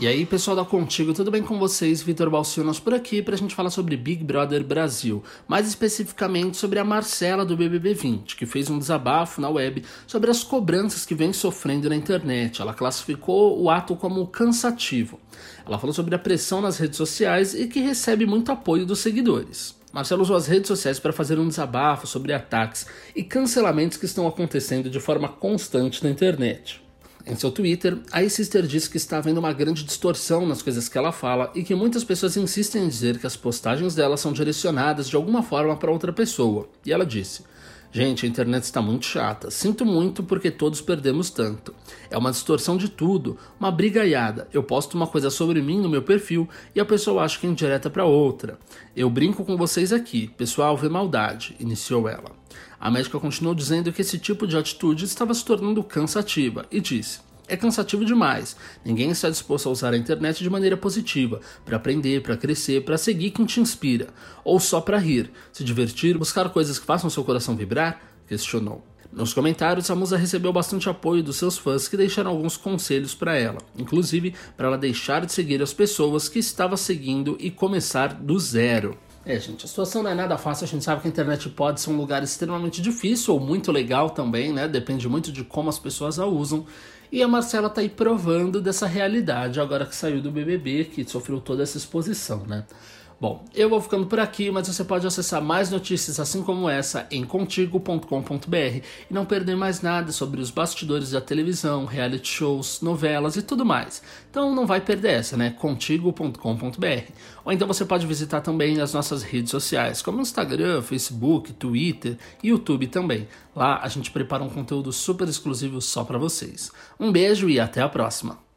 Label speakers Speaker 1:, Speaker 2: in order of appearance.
Speaker 1: E aí, pessoal da Contigo, tudo bem com vocês? Vitor Balciunas por aqui para a gente falar sobre Big Brother Brasil, mais especificamente sobre a Marcela do BBB 20, que fez um desabafo na web sobre as cobranças que vem sofrendo na internet. Ela classificou o ato como cansativo. Ela falou sobre a pressão nas redes sociais e que recebe muito apoio dos seguidores. Marcelo usou as redes sociais para fazer um desabafo sobre ataques e cancelamentos que estão acontecendo de forma constante na internet. Em seu Twitter, a sister disse que está havendo uma grande distorção nas coisas que ela fala e que muitas pessoas insistem em dizer que as postagens dela são direcionadas de alguma forma para outra pessoa. E ela disse: Gente, a internet está muito chata. Sinto muito porque todos perdemos tanto. É uma distorção de tudo, uma brigaiada. Eu posto uma coisa sobre mim no meu perfil e a pessoa acha que é indireta para outra. Eu brinco com vocês aqui. Pessoal, vê maldade, iniciou ela. A médica continuou dizendo que esse tipo de atitude estava se tornando cansativa e disse: é cansativo demais. Ninguém está disposto a usar a internet de maneira positiva, para aprender, para crescer, para seguir quem te inspira, ou só para rir, se divertir, buscar coisas que façam seu coração vibrar? questionou. Nos comentários, a musa recebeu bastante apoio dos seus fãs que deixaram alguns conselhos para ela, inclusive para ela deixar de seguir as pessoas que estava seguindo e começar do zero. É, gente, a situação não é nada fácil. A gente sabe que a internet pode ser um lugar extremamente difícil ou muito legal também, né? Depende muito de como as pessoas a usam. E a Marcela tá aí provando dessa realidade agora que saiu do BBB, que sofreu toda essa exposição, né? Bom, eu vou ficando por aqui, mas você pode acessar mais notícias assim como essa em contigo.com.br e não perder mais nada sobre os bastidores da televisão, reality shows, novelas e tudo mais. Então não vai perder essa, né? contigo.com.br. Ou então você pode visitar também as nossas redes sociais, como Instagram, Facebook, Twitter e YouTube também. Lá a gente prepara um conteúdo super exclusivo só para vocês. Um beijo e até a próxima.